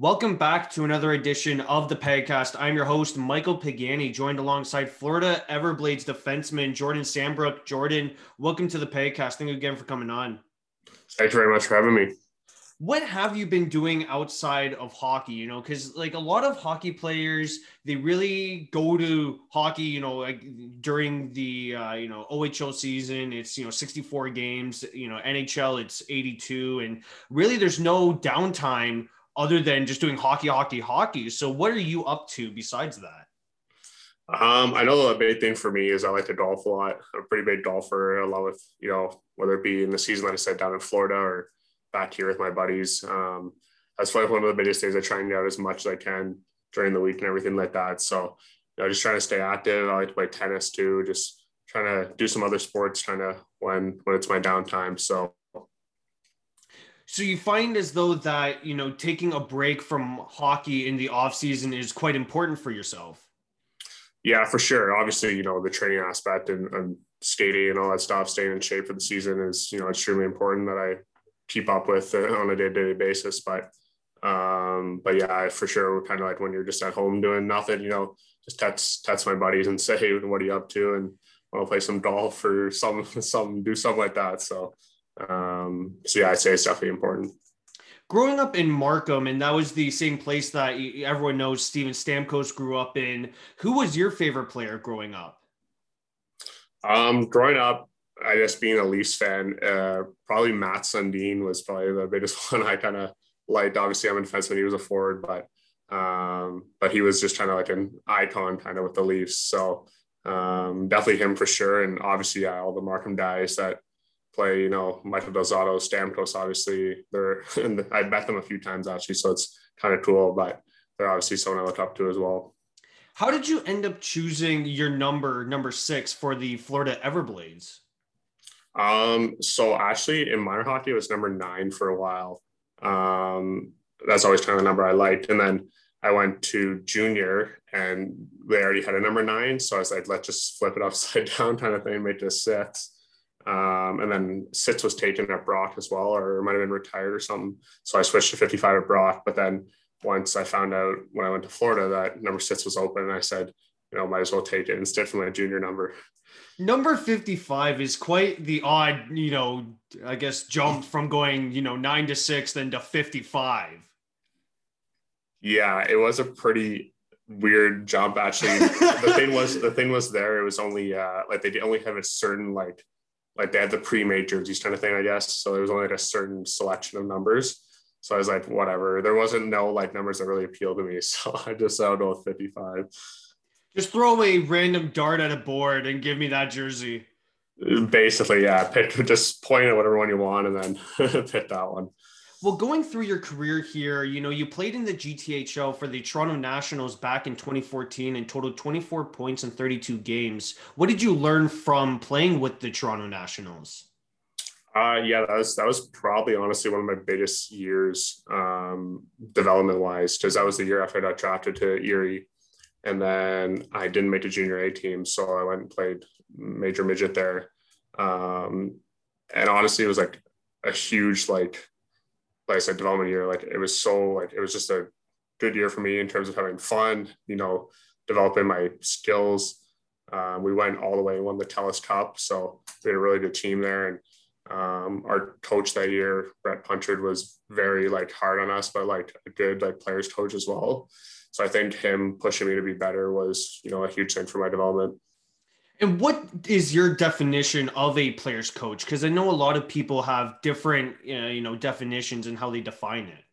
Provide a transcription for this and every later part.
Welcome back to another edition of the Pegcast. I'm your host, Michael Pagani, joined alongside Florida Everblades defenseman Jordan Sambrook. Jordan, welcome to the Pegcast. Thank you again for coming on. Thanks very much for having me. What have you been doing outside of hockey? You know, because like a lot of hockey players, they really go to hockey. You know, like during the uh, you know OHL season, it's you know 64 games. You know, NHL, it's 82, and really there's no downtime other than just doing hockey, hockey, hockey. So what are you up to besides that? Um, I know the big thing for me is I like to golf a lot. I'm a pretty big golfer, along with, you know, whether it be in the season, like I said, down in Florida or back here with my buddies. Um, that's probably one of the biggest things I try and get out as much as I can during the week and everything like that. So, you know, just trying to stay active. I like to play tennis too, just trying to do some other sports, trying to when when it's my downtime. So so you find as though that, you know, taking a break from hockey in the off season is quite important for yourself. Yeah, for sure. Obviously, you know, the training aspect and, and skating and all that stuff, staying in shape for the season is, you know, extremely important that I keep up with uh, on a day-to-day basis. But um, but yeah, for sure, kind of like when you're just at home doing nothing, you know, just text text my buddies and say, hey, what are you up to? And want to play some golf or some some do something like that. So um, so yeah, I'd say it's definitely important. Growing up in Markham, and that was the same place that everyone knows Steven Stamkos grew up in. Who was your favorite player growing up? Um, growing up, I guess being a Leafs fan, uh, probably Mats Sundin was probably the biggest one I kind of liked. Obviously, I'm a defenseman; he was a forward, but um, but he was just kind of like an icon, kind of with the Leafs. So um, definitely him for sure, and obviously, yeah, all the Markham guys that play, you know, Michael Del Zotto, Stamkos, obviously they're, and I met them a few times actually. So it's kind of cool, but they're obviously someone I look up to as well. How did you end up choosing your number, number six for the Florida Everblades? Um, so actually in minor hockey, it was number nine for a while. Um, that's always kind of the number I liked. And then I went to junior and they already had a number nine. So I was like, let's just flip it upside down kind of thing, make a six. Um, and then Sitz was taken at Brock as well, or it might have been retired or something. So I switched to 55 at Brock. But then once I found out when I went to Florida that number six was open, and I said, you know, might as well take it instead for my junior number. Number 55 is quite the odd, you know, I guess jump from going, you know, nine to six, then to 55. Yeah, it was a pretty weird jump actually. the thing was the thing was there, it was only uh like they only have a certain like like they had the pre-made jerseys kind of thing, I guess. So there was only like a certain selection of numbers. So I was like, whatever. There wasn't no like numbers that really appealed to me. So I just settled with 55. Just throw a random dart at a board and give me that jersey. Basically, yeah. Pick just point at whatever one you want and then pick that one. Well, going through your career here, you know, you played in the GTHL for the Toronto Nationals back in 2014 and totaled 24 points in 32 games. What did you learn from playing with the Toronto Nationals? Uh, yeah, that was that was probably honestly one of my biggest years um, development wise because that was the year after I got drafted to Erie, and then I didn't make the junior A team, so I went and played major midget there, um, and honestly, it was like a huge like like I said, development year, like it was so like it was just a good year for me in terms of having fun, you know, developing my skills. Um, we went all the way and won the Telus Cup, so we had a really good team there. And um, our coach that year, Brett Punchard, was very like hard on us, but like a good like players coach as well. So I think him pushing me to be better was, you know, a huge thing for my development. And what is your definition of a player's coach? Because I know a lot of people have different, you know, definitions and how they define it.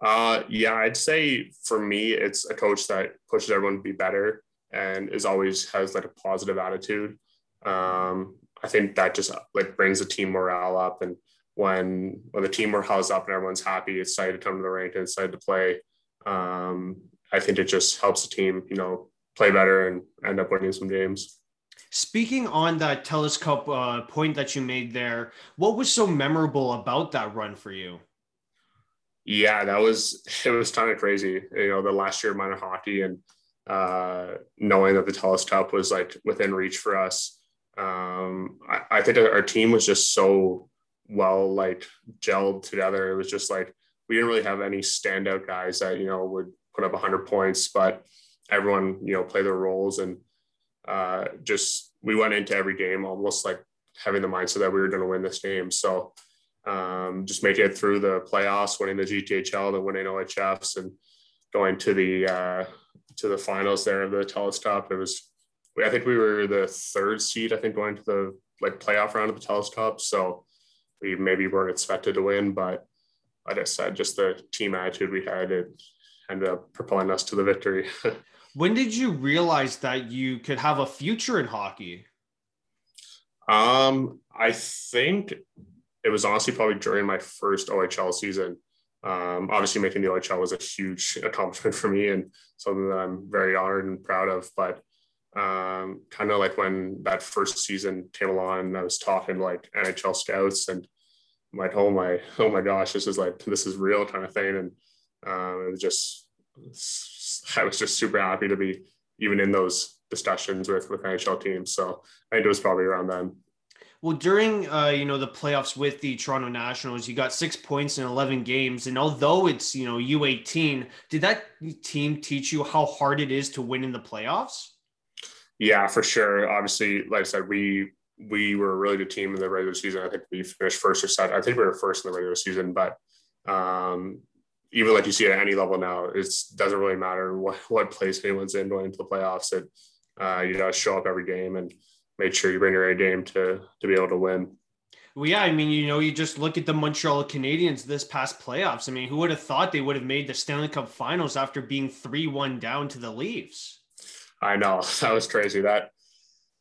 Uh, yeah, I'd say for me, it's a coach that pushes everyone to be better and is always has like a positive attitude. Um, I think that just like brings the team morale up, and when when the team morale's up and everyone's happy, excited to come to the rink and excited to play. Um, I think it just helps the team, you know, play better and end up winning some games. Speaking on that Telus Cup uh, point that you made there, what was so memorable about that run for you? Yeah, that was it was kind of crazy. You know, the last year of minor hockey and uh, knowing that the Telus Cup was like within reach for us. Um, I, I think our team was just so well like gelled together. It was just like we didn't really have any standout guys that you know would put up 100 points, but everyone you know play their roles and uh, just we went into every game almost like having the mindset that we were going to win this game. So um, just making it through the playoffs, winning the GTHL, then winning OHFs, and going to the uh, to the finals there of the TELUS Cup. It was I think we were the third seed. I think going to the like playoff round of the TELUS Cup. So we maybe weren't expected to win, but like I said, just the team attitude we had, it ended up propelling us to the victory. when did you realize that you could have a future in hockey? Um, I think it was honestly probably during my first OHL season. Um, obviously, making the OHL was a huge accomplishment for me and something that I'm very honored and proud of. But um, kind of like when that first season came along, I was talking to like NHL scouts and I'm like, oh my, oh my gosh, this is like this is real kind of thing. And um, it was just, I was just super happy to be even in those discussions with with NHL teams. So I think it was probably around then. Well, during uh, you know the playoffs with the Toronto Nationals, you got six points in eleven games, and although it's you know U eighteen, did that team teach you how hard it is to win in the playoffs? Yeah, for sure. Obviously, like I said, we we were a really good team in the regular season. I think we finished first or second. I think we were first in the regular season, but um, even like you see at any level now, it doesn't really matter what, what place anyone's in going into the playoffs. It uh, you know show up every game and make sure you bring your A game to to be able to win. Well, yeah, I mean, you know, you just look at the Montreal Canadiens this past playoffs. I mean, who would have thought they would have made the Stanley Cup Finals after being three one down to the Leafs? I know that was crazy. That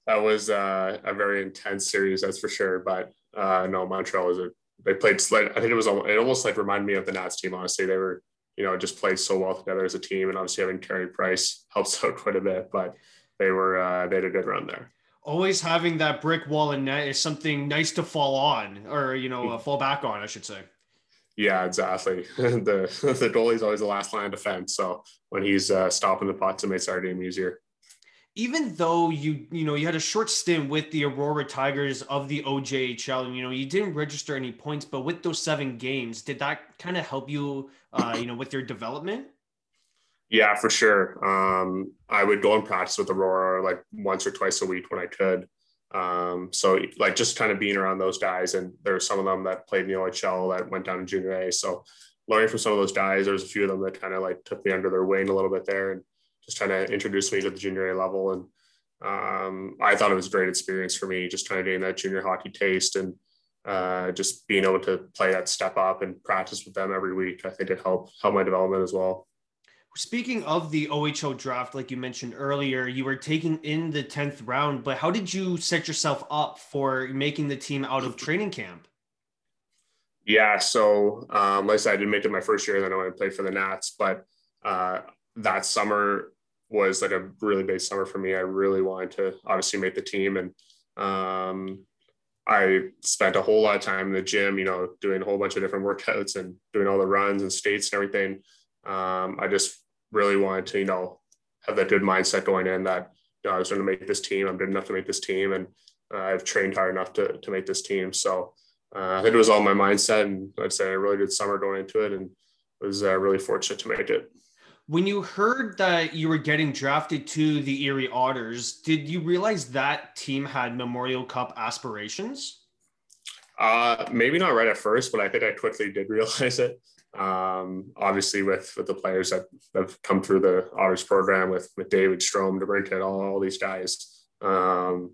that was uh, a very intense series, that's for sure. But uh, no, Montreal was a they played. I think it was it almost like reminded me of the Nats team. Honestly, they were you know just played so well together as a team, and obviously having Carey Price helps out quite a bit. But they were uh, they had a good run there. Always having that brick wall and net is something nice to fall on, or you know, fall back on, I should say. Yeah, exactly. the the goalie's always the last line of defense. So when he's uh, stopping the pucks, it makes our game easier even though you you know you had a short stint with the Aurora Tigers of the OJHL, and you know you didn't register any points, but with those seven games, did that kind of help you, uh, you know, with your development? Yeah, for sure. Um, I would go and practice with Aurora like once or twice a week when I could. Um, so like just kind of being around those guys, and there were some of them that played in the OHL that went down to junior A. So learning from some of those guys, there was a few of them that kind of like took me under their wing a little bit there, and just trying to introduce me to the junior A level. And um, I thought it was a great experience for me, just trying to gain that junior hockey taste and uh, just being able to play that step up and practice with them every week. I think it helped help my development as well. Speaking of the OHL draft, like you mentioned earlier, you were taking in the 10th round, but how did you set yourself up for making the team out of training camp? Yeah, so um, like I said, I didn't make it my first year, then I went to play for the Nats, but uh, that summer was like a really big summer for me. I really wanted to obviously make the team, and um, I spent a whole lot of time in the gym, you know, doing a whole bunch of different workouts and doing all the runs and states and everything. Um, I just really wanted to, you know, have that good mindset going in that you know, I was going to make this team. I'm good enough to make this team, and uh, I've trained hard enough to to make this team. So uh, I think it was all my mindset, and I'd say a really good summer going into it, and was uh, really fortunate to make it. When you heard that you were getting drafted to the Erie Otters, did you realize that team had Memorial Cup aspirations? Uh, maybe not right at first, but I think I quickly did realize it. Um, obviously, with with the players that have come through the Otters program, with with David Strome, DeBrincat, all, all these guys, um,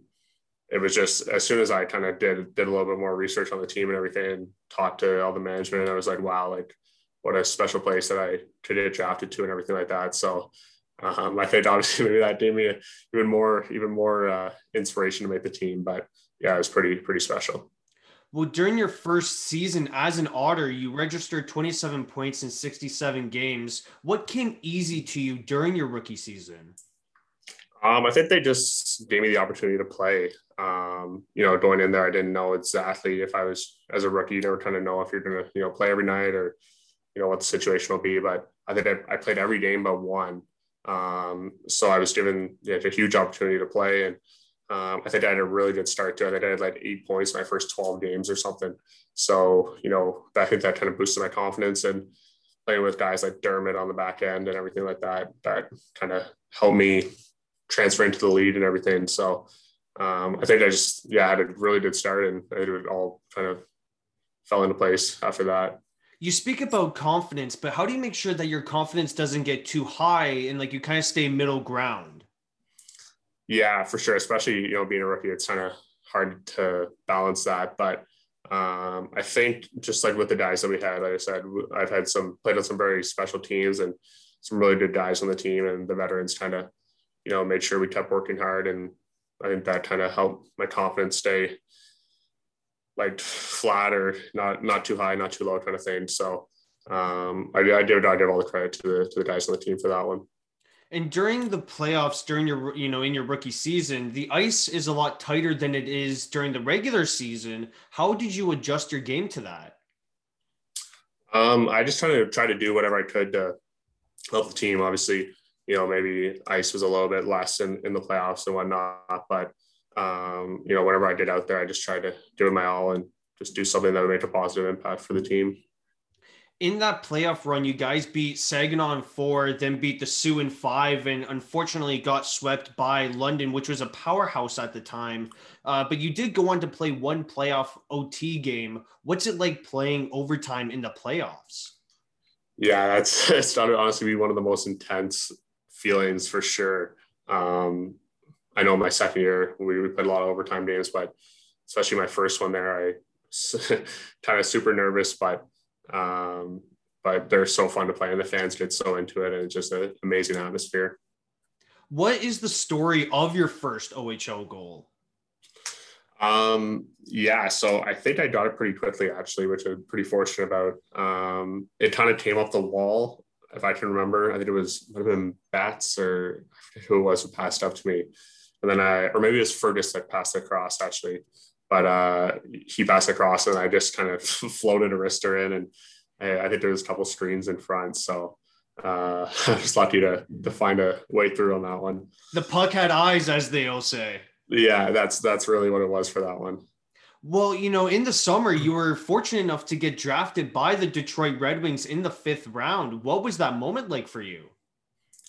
it was just as soon as I kind of did did a little bit more research on the team and everything, and talked to all the management, I was like, wow, like what a special place that I could get drafted to and everything like that. So um, I think obviously maybe that gave me a, even more even more uh, inspiration to make the team. But yeah, it was pretty pretty special. Well, during your first season as an Otter, you registered 27 points in 67 games. What came easy to you during your rookie season? Um, I think they just gave me the opportunity to play. Um, you know, going in there, I didn't know exactly if I was as a rookie. You never kind of know if you're going to, you know, play every night or you know what the situation will be. But I think I, I played every game but one. Um, so I was given you know, a huge opportunity to play, and Um, I think I had a really good start to it. I think I had like eight points in my first 12 games or something. So, you know, I think that kind of boosted my confidence and playing with guys like Dermott on the back end and everything like that, that kind of helped me transfer into the lead and everything. So um, I think I just, yeah, I had a really good start and it all kind of fell into place after that. You speak about confidence, but how do you make sure that your confidence doesn't get too high and like you kind of stay middle ground? Yeah, for sure. Especially, you know, being a rookie, it's kind of hard to balance that. But um, I think just like with the guys that we had, like I said, I've had some played on some very special teams and some really good guys on the team, and the veterans kind of, you know, made sure we kept working hard, and I think that kind of helped my confidence stay like flat or not not too high, not too low, kind of thing. So um, I, I give I give all the credit to the to the guys on the team for that one. And during the playoffs, during your you know in your rookie season, the ice is a lot tighter than it is during the regular season. How did you adjust your game to that? Um, I just try to try to do whatever I could to help the team. Obviously, you know maybe ice was a little bit less in, in the playoffs and whatnot, but um, you know whenever I did out there, I just tried to do it my all and just do something that would make a positive impact for the team in that playoff run, you guys beat Saginaw in four, then beat the Soo in five, and unfortunately got swept by London, which was a powerhouse at the time. Uh, but you did go on to play one playoff OT game. What's it like playing overtime in the playoffs? Yeah, that's it started honestly be one of the most intense feelings for sure. Um, I know my second year we, we played a lot of overtime games, but especially my first one there, I kind of super nervous, but um, but they're so fun to play, and the fans get so into it, and it's just an amazing atmosphere. What is the story of your first OHL goal? Um, yeah, so I think I got it pretty quickly, actually, which I'm pretty fortunate about. Um, it kind of came off the wall, if I can remember. I think it was would have been Bats or who it was who passed up to me, and then I, or maybe it was Fergus that passed across actually but uh, he passed across and I just kind of floated a wrister in and I, I, think there was a couple screens in front. So uh, I was lucky to, to find a way through on that one. The puck had eyes, as they all say. Yeah, that's that's really what it was for that one. Well, you know, in the summer, you were fortunate enough to get drafted by the Detroit Red Wings in the fifth round. What was that moment like for you?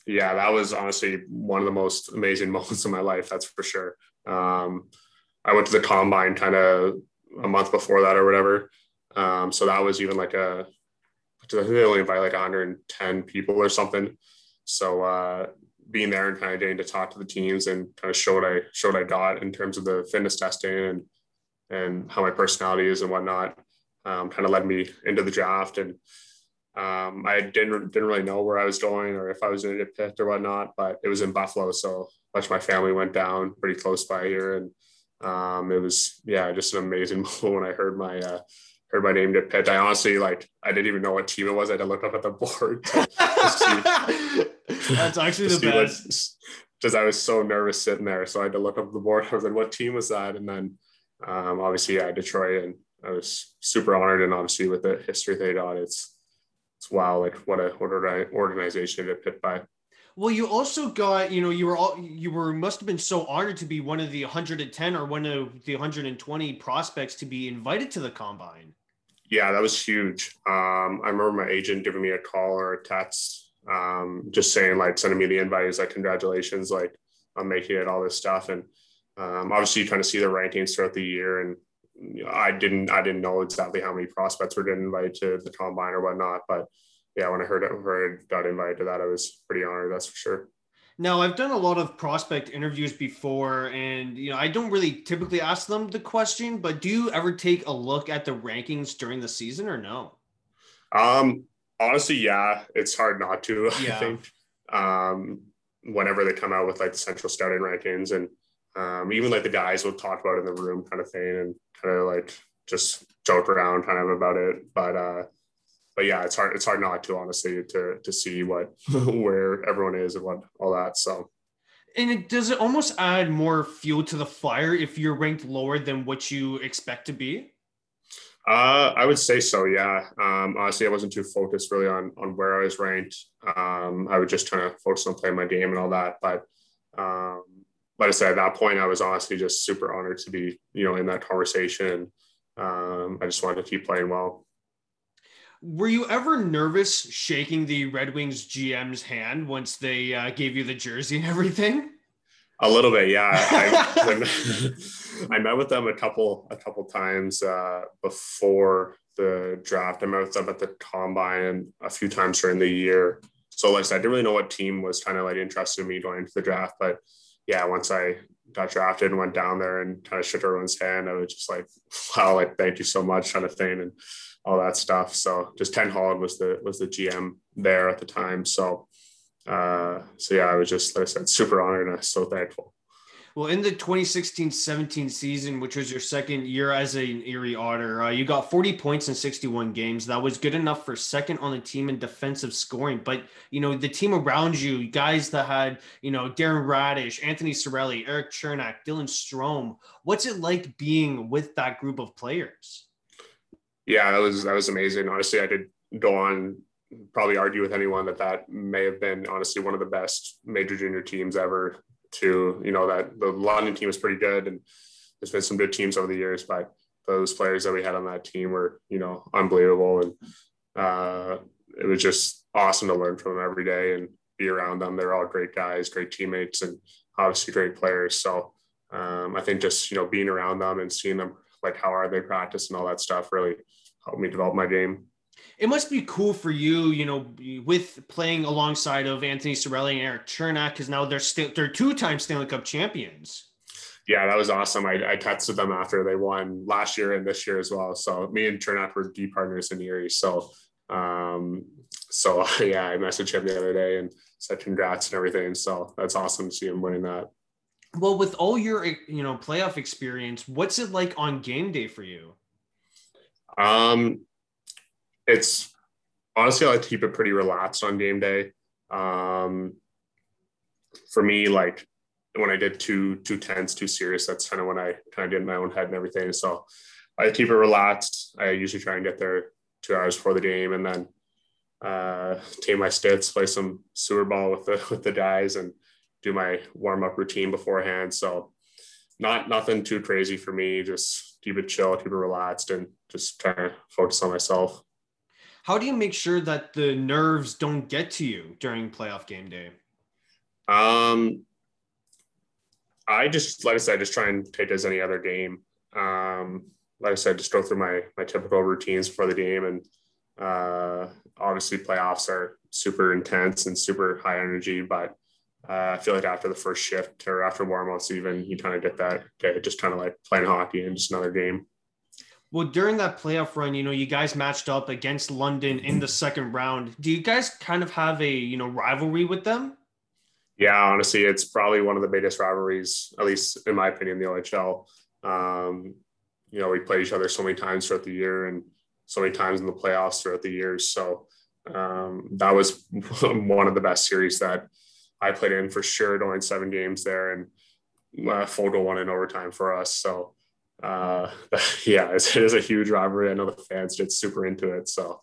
Yeah, that was honestly one of the most amazing moments of my life. That's for sure. Um, I went to the combine kind of a month before that or whatever. Um, so that was even like a, I think they only invite like 110 people or something. So uh, being there and kind of getting to talk to the teams and kind of show what I showed I got in terms of the fitness testing and and how my personality is and whatnot, um, kind of led me into the draft. And um, I didn't didn't really know where I was going or if I was going to get picked or whatnot, but it was in Buffalo, so much of my family went down pretty close by here, and um, it was yeah, just an amazing moment when I heard my uh, heard my name get picked. I honestly like I didn't even know what team it was. I had to look up at the board. To, to That's actually the best. Because I was so nervous sitting there, so I had to look up the board. I was like, "What team was that?" And then um, obviously, yeah, Detroit, and I was super honored. And obviously, with the history they got, it's it's wow, like what a what an organization to get by. Well, you also got, you know, you were all you were must have been so honored to be one of the 110 or one of the 120 prospects to be invited to the combine. Yeah, that was huge. Um, I remember my agent giving me a call or a text, um, just saying like sending me the invite. He's like, congratulations, like on making it, all this stuff. And um, obviously, you kind of see the rankings throughout the year, and I didn't, I didn't know exactly how many prospects were getting invited to the combine or whatnot, but yeah, when I heard it, heard got invited to that, I was pretty honored. That's for sure. Now, I've done a lot of prospect interviews before, and you know, I don't really typically ask them the question, but do you ever take a look at the rankings during the season or no? Um, honestly, yeah, it's hard not to. Yeah. I think um, whenever they come out with like the central scouting rankings, and um, even like the guys will talk about in the room, kind of thing, and kind of like just joke around, kind of about it. But uh, but yeah, it's hard. It's hard not to honestly to to see what where everyone is and what all that. So, and it does it almost add more fuel to the fire if you're ranked lower than what you expect to be. Uh, I would say so. Yeah. Um, honestly, I wasn't too focused really on on where I was ranked. Um, I would just kind of focus on playing my game and all that. But um, like I said, at that point, I was honestly just super honored to be, you know, in that conversation. Um, I just wanted to keep playing well. Were you ever nervous shaking the Red Wings GM's hand once they uh, gave you the jersey and everything? A little bit, yeah. I, I, met with them a couple a couple times uh, before the draft. I met with them at the combine a few times during the year. So, like I said, I didn't really know what team was kind of like interested in me going into the draft, but yeah, once I got drafted and went down there and kind of shook everyone's hand, I was just like, wow, like thank you so much, kind of thing, and all that stuff. So just Ken Holland was the was the GM there at the time. So uh, so yeah, I was just like I said, super honored and so thankful. Well, in the 2016-17 season, which was your second year as an Erie Otter, uh, you got 40 points in 61 games. That was good enough for second on the team in defensive scoring. But you know, the team around you, guys that had you know Darren Raddysh, Anthony Cirelli, Eric Cernak, Dylan Strome. What's it like being with that group of players? Yeah, that was that was amazing. Honestly, I did go on probably argue with anyone that that may have been honestly one of the best major junior teams ever to you know that the London team was pretty good, and there's been some good teams over the years, but those players that we had on that team were you know unbelievable, and uh, it was just awesome to learn from them every day and be around them. They're all great guys, great teammates, and obviously great players. So um, I think just you know being around them and seeing them like how are they practice and all that stuff really helped me develop my game it must be cool for you, you know, with playing alongside of Anthony Cirelli and Eric Cernak, because now they're still they're two-time Stanley Cup champions. Yeah, that was awesome. I, I texted them after they won last year and this year as well. So me and Cernak were D partners in Erie. So um, so yeah, I messaged him the other day and said congrats and everything. So that's awesome to see him winning that. Well, with all your you know playoff experience, what's it like on game day for you? Um, it's honestly I like to keep it pretty relaxed on game day. Um, for me, like when I did two two tense, too serious, that's kind of when I kind of did my own head and everything. So I keep it relaxed. I usually try and get there two hours before the game, and then uh, take my stits, play some sewer ball with the with the guys, and do my warm up routine beforehand. So not nothing too crazy for me. Just keep it chill, keep it relaxed, and just try to focus on myself how do you make sure that the nerves don't get to you during playoff game day? Um, I just, like I said, just try and take it as any other game. Um, like I said, just go through my my typical routines for the game, and uh, obviously playoffs are super intense and super high energy. But uh, I feel like after the first shift or after warmups, even you kind of get that, okay, just kind of like playing hockey and just another game. Well, during that playoff run, you know, you guys matched up against London in the second round. Do you guys kind of have a, you know, rivalry with them? Yeah, honestly, it's probably one of the biggest rivalries, at least in my opinion, the OHL. Um, you know, we played each other so many times throughout the year and so many times in the playoffs throughout the years. So um, that was one of the best series that I played in for sure, going seven games there and uh, won in overtime for us. So uh, yeah, it is a huge rivalry. I know the fans get super into it. So,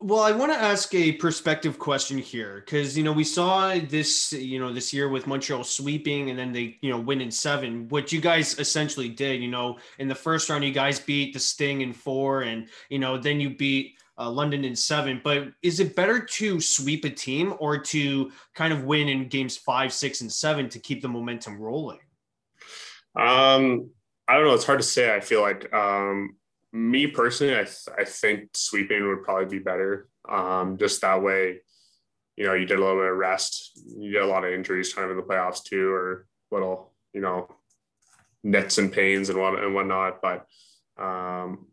well, I want to ask a perspective question here because you know we saw this you know this year with Montreal sweeping and then they you know win in seven. What you guys essentially did, you know, in the first round, you guys beat the Sting in four, and you know then you beat uh, London in seven. But is it better to sweep a team or to kind of win in games five, six, and seven to keep the momentum rolling? Um, I don't know. It's hard to say. I feel like um, me personally, I, th- I think sweeping would probably be better. Um, just that way, you know, you did a little bit of rest. You get a lot of injuries kind of in the playoffs too, or little, you know, nits and pains and what and whatnot. But um,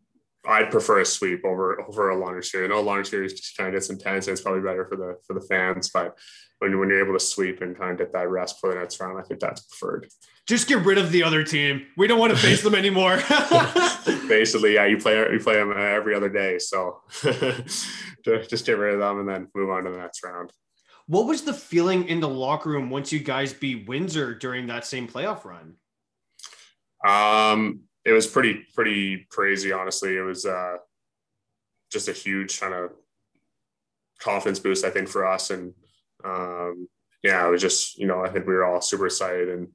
I'd prefer a sweep over over a longer series. I know a longer series just kind of gets intense and it's probably better for the for the fans. But when, when you're able to sweep and kind of get that rest for the next round, I think that's preferred just get rid of the other team. We don't want to face them anymore. Basically, yeah, you play you play them every other day, so just get rid of them and then move on to the next round. What was the feeling in the locker room once you guys beat Windsor during that same playoff run? Um, it was pretty pretty crazy. Honestly, it was uh, just a huge kind of confidence boost, I think, for us. And um, yeah, it was just you know I think we were all super excited and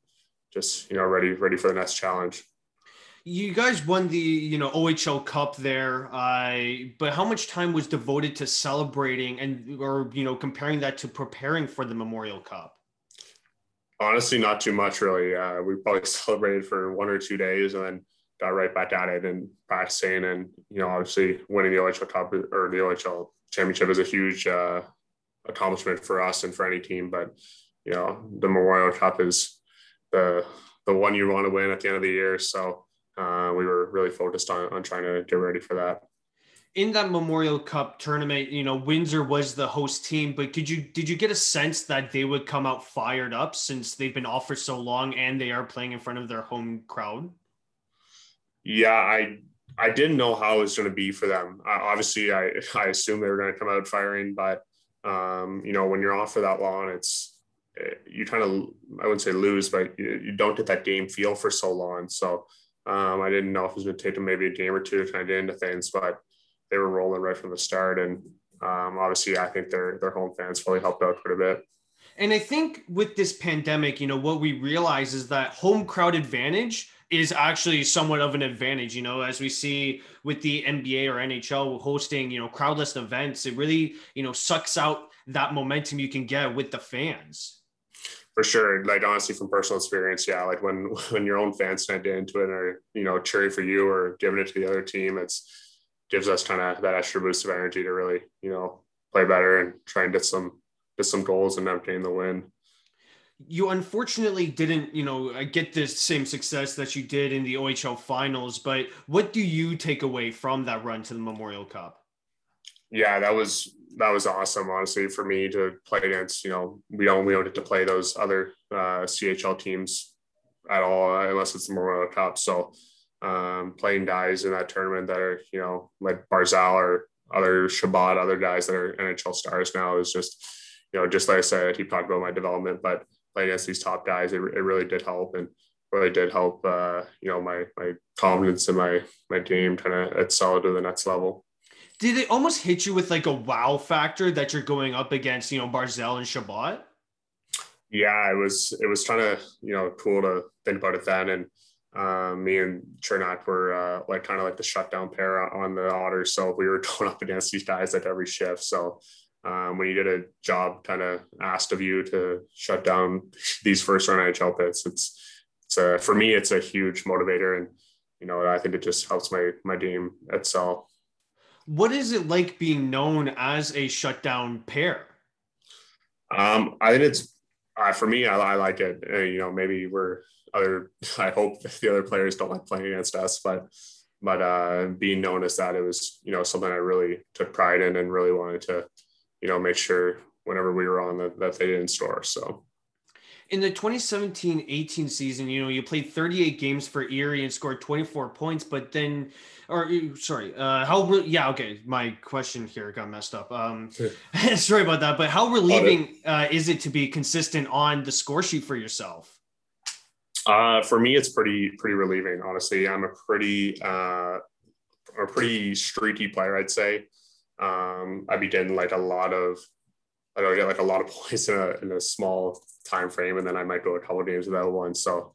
just you know ready ready for the next challenge. You guys won the you know OHL Cup there, uh, but how much time was devoted to celebrating and or you know comparing that to preparing for the Memorial Cup? Honestly, not too much really. Uh, we probably celebrated for one or two days and then got right back at it and practicing. And you know, obviously, winning the OHL Cup or the OHL Championship is a huge uh, accomplishment for us and for any team. But you know, the Memorial Cup is the the one you want to win at the end of the year. So uh, we were really focused on, on trying to get ready for that. In that Memorial Cup tournament, you know, Windsor was the host team, but did you did you get a sense that they would come out fired up since they've been off for so long and they are playing in front of their home crowd? Yeah, I I didn't know how it was going to be for them. Uh, obviously, I I assumed they were going to come out firing, but um, you know, when you're off for that long, it's eh, you kind of I wouldn't say lose, but you, you don't get that game feel for so long. So um, I didn't know if it was going to take them maybe a game or two to kind of get into things, but they were rolling right from the start. And um, obviously, I think their their home fans really helped out quite a bit. And I think with this pandemic, you know, what we realize is that home crowd advantage is actually somewhat of an advantage, you know, as we see with the NBA or NHL hosting, you know, crowdless events, it really, you know, sucks out that momentum you can get with the fans for sure. Like honestly, from personal experience, yeah. Like when when your own fans send into it and are you know cheering for you or giving it to the other team, it's gives us kind of that extra boost of energy to really you know play better and try and get some get some goals and obtain the win. You unfortunately didn't, you know, get the same success that you did in the OHL finals. But what do you take away from that run to the Memorial Cup? Yeah, that was that was awesome, honestly, for me to play against. You know, we don't we don't get to play those other uh, CHL teams at all unless it's the Memorial Cup. So um, playing guys in that tournament that are you know like Barzal or other Chabot, other guys that are NHL stars now is just you know just like I said, keep talking about my development, but playing against these top guys, it, it really did help and really did help. Uh, you know, my my confidence in my my game kind of excel to the next level did it almost hit you with like a wow factor that you're going up against, you know, Barzal and Chabot? Yeah, it was it was kind of you know cool to think about it then, and um, me and Cernak were uh, like kind of like the shutdown pair on the Otters, so we were going up against these guys at every shift. So um, when you get a job kind of asked of you to shut down these first round NHL pits, it's it's a, for me it's a huge motivator, and you know I think it just helps my my team excel what is it like being known as a shutdown pair? Um, I think it's uh, for me. I, I like it. Uh, you know, maybe we're other. I hope the other players don't like playing against us, but but uh, being known as that, it was you know something I really took pride in and really wanted to you know make sure whenever we were on that, that they didn't store. So in the 2017-18 season, you know, you played 38 games for Erie and scored 24 points, but then, or sorry, uh, how? yeah, okay, my question here got messed up. Um, sorry about that, but how relieving uh, is it to be consistent on the score sheet for yourself? Uh, for me, it's pretty pretty relieving. Honestly, I'm a pretty uh, a pretty streaky player, I'd say. Um, I'd be getting like a lot of I don't get like a lot of points in a, in a small time frame, and then I might go a couple games without one. So,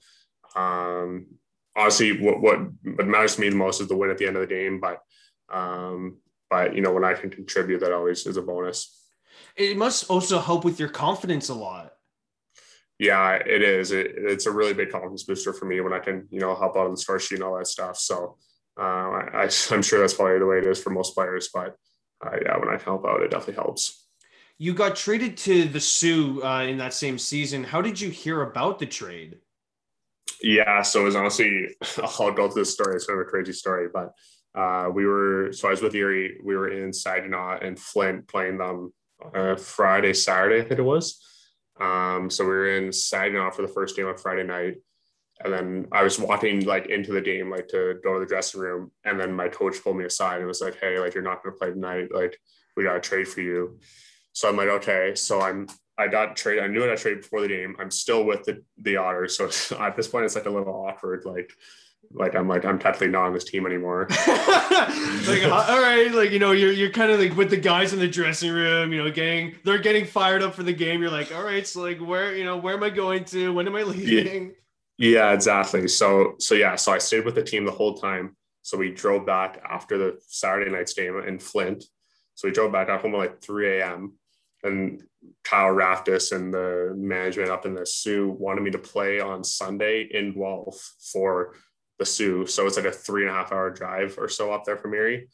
um, honestly, what, what what matters to me the most is the win at the end of the game. But, um, but you know, when I can contribute, that always is a bonus. It must also help with your confidence a lot. Yeah, it is. It, it's a really big confidence booster for me when I can, you know, help out on the score sheet and all that stuff. So, uh, I, I'm sure that's probably the way it is for most players. But uh, yeah, when I help out, it definitely helps. You got traded to the Soo uh, in that same season. How did you hear about the trade? Yeah, so it was honestly, I'll go through the story. It's kind of a crazy story, but uh, we were, so I was with Erie. We were in Saginaw and Flint playing them uh, Friday, Saturday, I think it was. Um, so we were in Saginaw for the first game on Friday night. And then I was walking like into the game, like to go to the dressing room. And then my coach pulled me aside and was like, Hey, like, you're not going to play tonight. Like, we got to trade for you. So I'm like, okay. So I'm I got traded. I knew I got traded before the game. I'm still with the the Otters. So at this point, it's like a little awkward. Like like I'm like I'm technically not on this team anymore. like uh, all right, like you know, you're you're kind of like with the guys in the dressing room, you know, getting they're getting fired up for the game. You're like, all right, so like where you know where am I going to? When am I leaving? Yeah, exactly. So so yeah, so I stayed with the team the whole time. So we drove back after the Saturday night's game in Flint. So we drove back at home at like 3 a.m. And Kyle Raftis and the management up in the Soo wanted me to play on Sunday in Guelph for the Soo. So it's like a three and a half hour drive or so up there from Erie.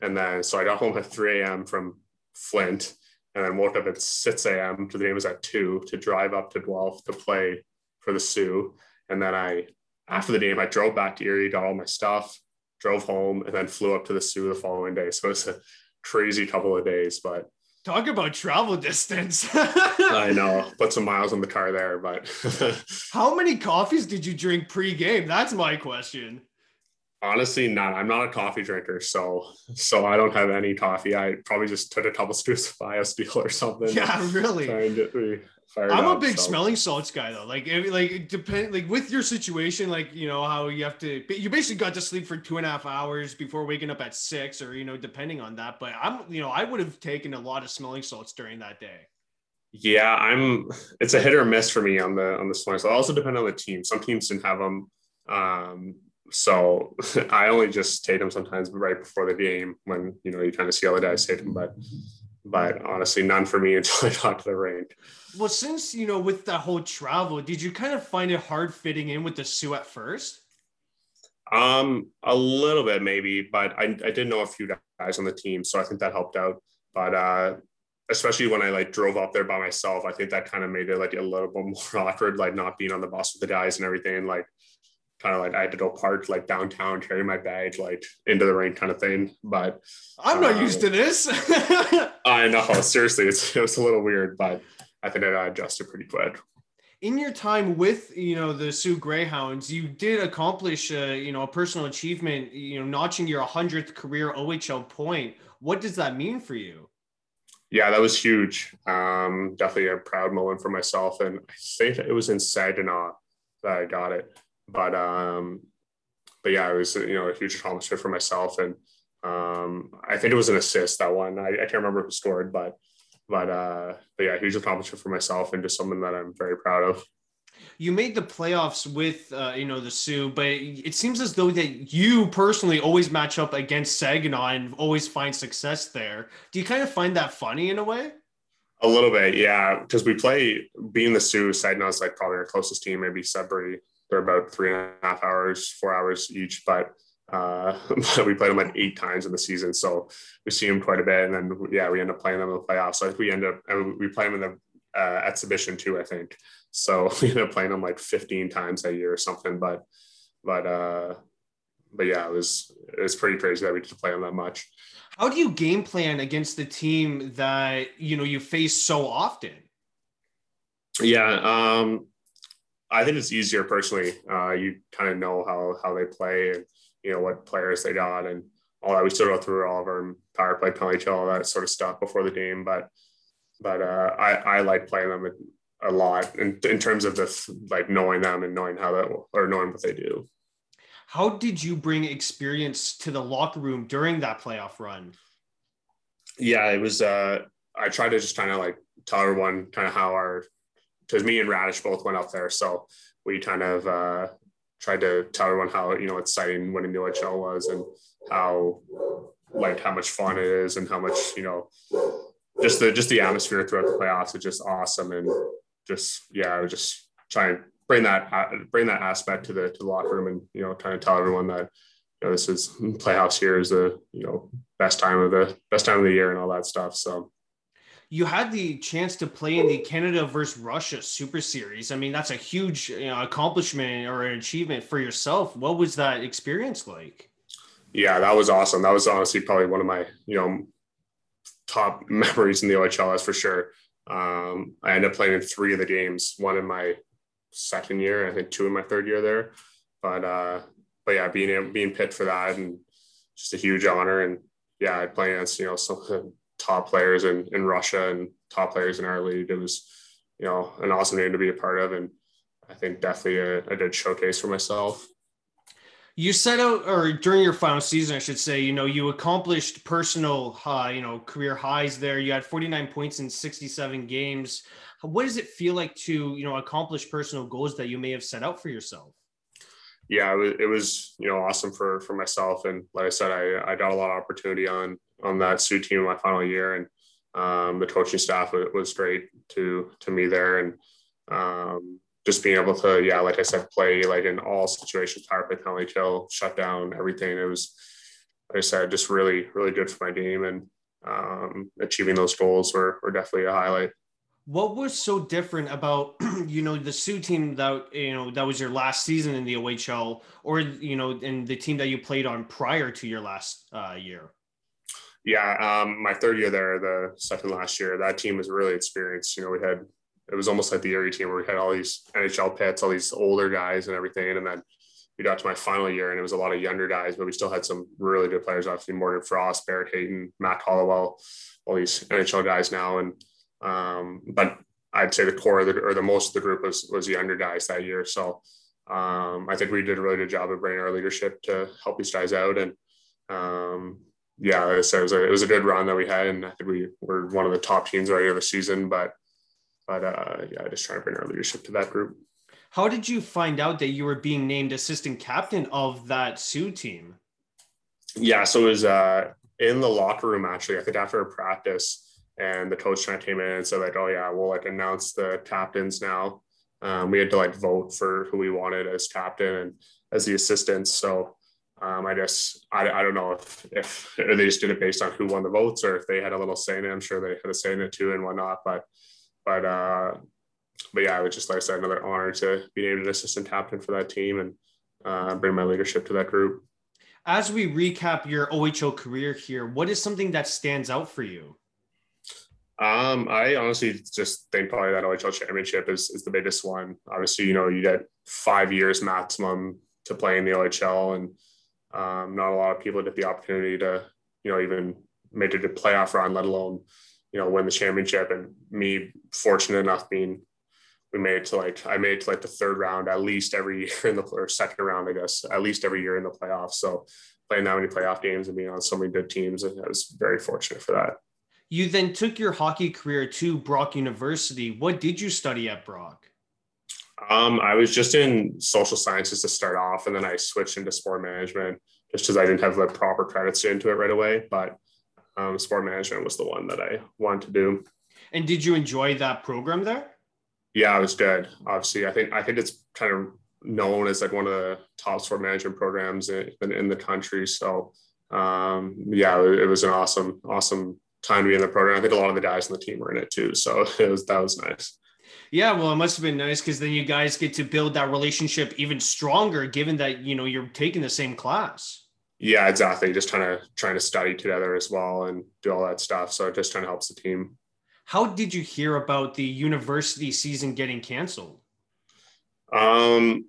And then so I got home at 3 a.m. from Flint and then woke up at 6 a.m. to the game was at 2 to drive up to Guelph to play for the Soo. And then I, after the game, I drove back to Erie, got all my stuff, drove home, and then flew up to the Soo the following day. So it's a crazy couple of days, but talk about travel distance. I know, put some miles on the car there, but how many coffees did you drink pre-game? That's my question. Honestly, not. I'm not a coffee drinker, so so I don't have any coffee. I probably just took a couple scoops of BioSteel or something. Yeah, really. Try and get me fired I'm up, a big so. smelling salts guy though. Like, like depend, like with your situation, like you know how you have to, you basically got to sleep for two and a half hours before waking up at six, or you know, depending on that. But I'm, you know, I would have taken a lot of smelling salts during that day. Yeah, I'm. It's a hit or miss for me on the on the smelling salts. Also depend on the team. Some teams didn't have them. Um, so I only just take them sometimes right before the game when you know you kind of see all the guys take them, but but honestly, none for me until I got to the rink. Well, since you know, with that whole travel, did you kind of find it hard fitting in with the Soo at first? Um, a little bit maybe, but I, I did know a few guys on the team, so I think that helped out. But uh, especially when I like drove up there by myself, I think that kind of made it like a little bit more awkward, like not being on the bus with the guys and everything, like kind of like I had to go park like downtown, carry my bag like into the rain kind of thing. But I'm not used to this. I know, seriously, it's it was a little weird, but I think I adjusted pretty quick. In your time with you know the Soo Greyhounds, you did accomplish uh, you know a personal achievement, you know notching your hundredth career OHL point. What does that mean for you? Yeah, that was huge. Um, definitely a proud moment for myself, and I think it was in Saginaw that I got it but um, but yeah, it was you know a huge accomplishment for myself, and um, I think it was an assist that one. I, I can't remember who scored, but but uh, but yeah, huge accomplishment for myself, and just something that I'm very proud of. You made the playoffs with uh, you know the Soo, but it seems as though that you personally always match up against Saginaw and always find success there. Do you kind of find that funny in a way? A little bit, yeah, because we play being the Soo, Saginaw is like probably our closest team, maybe Sudbury they're about three and a half hours, four hours each, but uh, we played them like eight times in the season, so we see them quite a bit. And then yeah, we end up playing them in the playoffs. So we end up and we play them in the uh, exhibition too, I think. So we end up playing them like 15 times a year or something. But but uh, but yeah, it was it was pretty crazy that we get to play them that much. How do you game plan against the team that you know you face so often? Yeah, um, I think it's easier personally. Uh, you kind of know how how they play and you know what players they got and all that. We still go through all of our power play, penalty kill, all that sort of stuff before the game. But but uh, I I like playing them a lot in, in terms of the like knowing them and knowing how that or knowing what they do. How did you bring experience to the locker room during that playoff run? Yeah, it was. Uh, I tried to just kind of like tell everyone kind of how our because me and Raddysh both went up there, so we kind of uh, tried to tell everyone how you know exciting winning the OHL was and how like how much fun it is and how much you know just the just the atmosphere throughout the playoffs is just awesome and just yeah I was just trying to bring that bring that aspect to the to the locker room and you know kind of tell everyone that you know this is playoffs here is the you know best time of the best time of the year and all that stuff so you had the chance to play in the Canada versus Russia Super Series. I mean, that's a huge you know, accomplishment or an achievement for yourself. What was that experience like? Yeah, that was awesome. That was honestly probably one of my you know top memories in the OHL, that's for sure. Um, I ended up playing in three of the games, one in my second year, I think two in my third year there. But uh, but yeah, being being picked for that and just a huge honor. And yeah, I play against you know some top players in, in Russia and top players in our league. It was, you know, an awesome game to be a part of. And I think definitely a, a good showcase for myself. You set out, or during your final season, I should say, you know, you accomplished personal, uh, you know, career highs there. You had 49 points in 67 games. what does it feel like to you know accomplish personal goals that you may have set out for yourself yeah it was, it was you know awesome for for myself and like i said i i got a lot of opportunity on on that Soo team in my final year and um, the coaching staff was great to to me there. And um, just being able to yeah like i said play like in all situations power play penalty kill shut down everything it was like i said just really really good for my team and um, achieving those goals were, were definitely a highlight. What was so different about you know the Soo team that you know that was your last season in the OHL, or you know, in the team that you played on prior to your last uh, year? Yeah, um, my third year there, the second last year, that team was really experienced. You know, we had it was almost like the Erie team where we had all these NHL pets, all these older guys and everything, and then we got to my final year and it was a lot of younger guys, but we still had some really good players. Obviously, Morgan Frost, Barrett Hayton, Mac Hollowell, all these NHL guys now, and um, but I'd say the core the, or the most of the group was was the younger guys that year. So um, I think we did a really good job of bringing our leadership to help these guys out. And um, yeah, like I said, it was, a, it was a good run that we had, and I think we were one of the top teams right of the season. But but uh, yeah, just trying to bring our leadership to that group. How did you find out that you were being named assistant captain of that Soo team? Yeah, so it was uh, in the locker room actually. I think after a practice and the coach kind of came in and said like, oh yeah, we'll like announce the captains now. Um, we had to like vote for who we wanted as captain and as the assistants. So um, I guess I, I don't know if if they just did it based on who won the votes or if they had a little say in it. I'm sure they had a say in it too and whatnot. But but uh, but yeah, I was just like I said, another honor to be named an assistant captain for that team and uh, bring my leadership to that group. As we recap your OHL career here, what is something that stands out for you? Um, I honestly just think probably that OHL championship is, is the biggest one. Obviously, you know, you get five years maximum to play in the OHL, and um, not a lot of people get the opportunity to, you know, even make it a playoff run, let alone, you know, win the championship. And me, fortunate enough, being we made it to like I made it to like the third round at least every year in the or second round, I guess, at least every year in the playoffs. So playing that many playoff games and being on so many good teams, And I was very fortunate for that. You then took your hockey career to Brock University. What did you study at Brock? Um, I was just in social sciences to start off, and then I switched into sport management just because I didn't have the proper credits into it right away. But um, sport management was the one that I wanted to do. And did you enjoy that program there? Yeah, it was good. Obviously, I think I think it's kind of known as like one of the top sport management programs in, in the country. So um, yeah, it, it was an awesome, awesome time to be in the program. I think a lot of the guys on the team were in it too. So it was that was nice. Yeah, well, it must have been nice because then you guys get to build that relationship even stronger, given that you know you're taking the same class. Yeah, exactly. Just trying to trying to study together as well and do all that stuff. So it just kind of helps the team. How did you hear about the university season getting canceled? Um,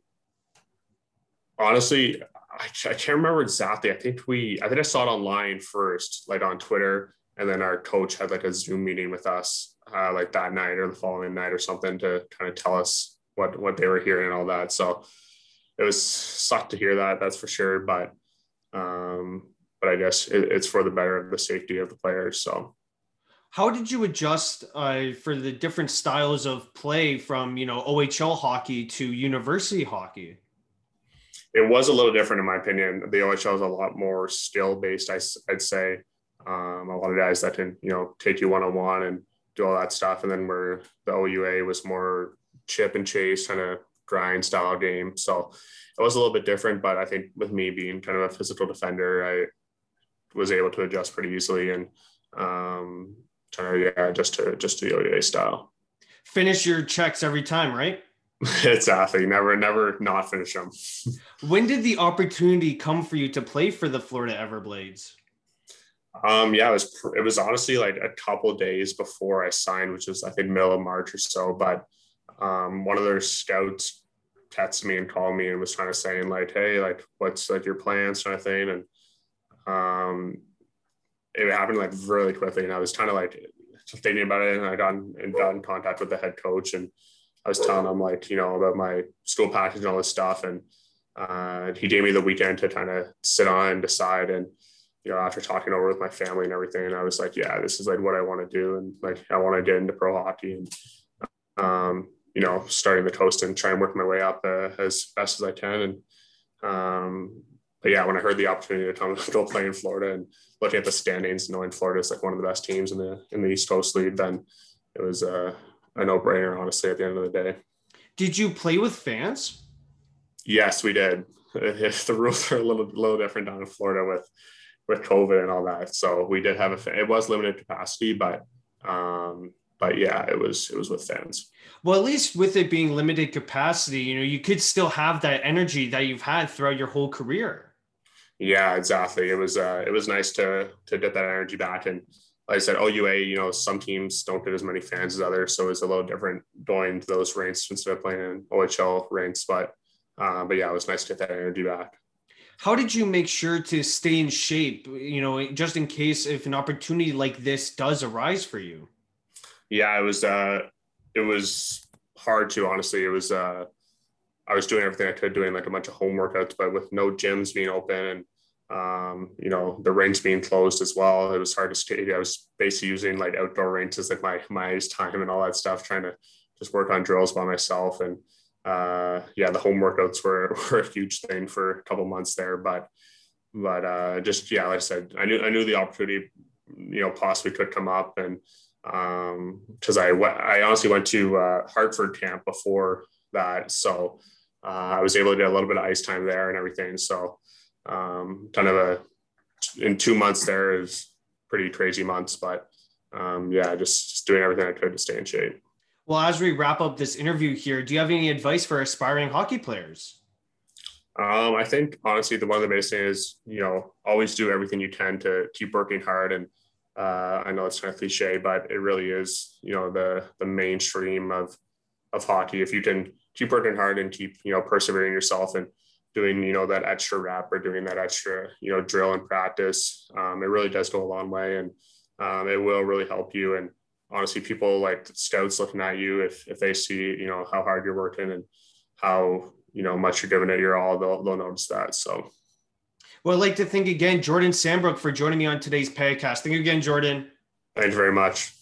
honestly, I, I can't remember exactly. I think we, I think I saw it online first, like on Twitter, and then our coach had like a Zoom meeting with us uh, like that night or the following night or something to kind of tell us what what they were hearing and all that. So it was sucked to hear that, that's for sure. But um, but I guess it, it's for the better of the safety of the players. So how did you adjust uh, for the different styles of play from you know OHL hockey to university hockey? It was a little different in my opinion. The OHL is a lot more skill based. I, I'd say um, a lot of guys that can, you know, take you one on one and do all that stuff. And then where the OUA was more chip and chase kind of grind style game. So it was a little bit different, but I think with me being kind of a physical defender, I was able to adjust pretty easily and um, kind of yeah, just to just to the OUA style. Finish your checks every time, right? it's exactly. Never, never not finish them. when did the opportunity come for you to play for the Florida Everblades? Um, yeah, it was it was honestly like a couple days before I signed, which was I think middle of March or so. But um, one of their scouts texted me and called me and was trying to saying like, hey, like what's like your plans kind of thing, and um, it happened like really quickly, and I was kind of like thinking about it, and I got in, and got in contact with the head coach, and I was telling him like you know about my school package and all this stuff, and uh, he gave me the weekend to kind of sit on and decide and you know, after talking over with my family and everything, I was like, yeah, this is like what I want to do. And like, I want to get into pro hockey. And um, you know, starting the coast and try and work my way up uh, as best as I can. And um, but yeah, when I heard the opportunity to come go play in Florida and looking at the standings, knowing Florida is like one of the best teams in the in the East Coast League, then it was uh, a no brainer, honestly. At the end of the day, did you play with fans? Yes, we did. the rules are a little little different down in Florida with with COVID and all that, so we did have a. It was limited capacity, but um, but yeah, it was it was with fans. Well, at least with it being limited capacity, you know, you could still have that energy that you've had throughout your whole career. Yeah, exactly. It was uh, it was nice to to get that energy back. And like I said, OUA, you know, some teams don't get as many fans as others, so it's a little different going to those rinks instead of playing in OHL rinks. But uh, but yeah, it was nice to get that energy back. How did you make sure to stay in shape? You know, just in case if an opportunity like this does arise for you yeah, it was uh, it was hard to honestly. It was uh, I was doing everything I could, doing like a bunch of home workouts, but with no gyms being open and um, you know the range being closed as well, it was hard to stay. I was basically using like outdoor ranges like my my time and all that stuff, trying to just work on drills by myself. And uh, yeah, the home workouts were were a huge thing for a couple months there, but but uh, just yeah, like I said, I knew I knew the opportunity, you know, possibly could come up and um because I I honestly went to uh, Hartford camp before that so uh, I was able to get a little bit of ice time there and everything so um kind of a in two months there is pretty crazy months but um yeah just, just doing everything I could to stay in shape. Well as we wrap up this interview here do you have any advice for aspiring hockey players? Um, I think honestly, the one of the biggest things is you know always do everything you can to keep working hard and uh, I know it's kind of cliche, but it really is, you know, the the mainstream of of hockey. If you can keep working hard and keep, you know, persevering yourself and doing, you know, that extra rep or doing that extra, you know, drill and practice, um, it really does go a long way, and um, it will really help you. And honestly, people like scouts looking at you if if they see, you know, how hard you're working and how you know much you're giving it your all, they'll they'll notice that. So well, I'd like to thank again Jordan Sambrook for joining me on today's podcast. Thank you again, Jordan. Thank you very much.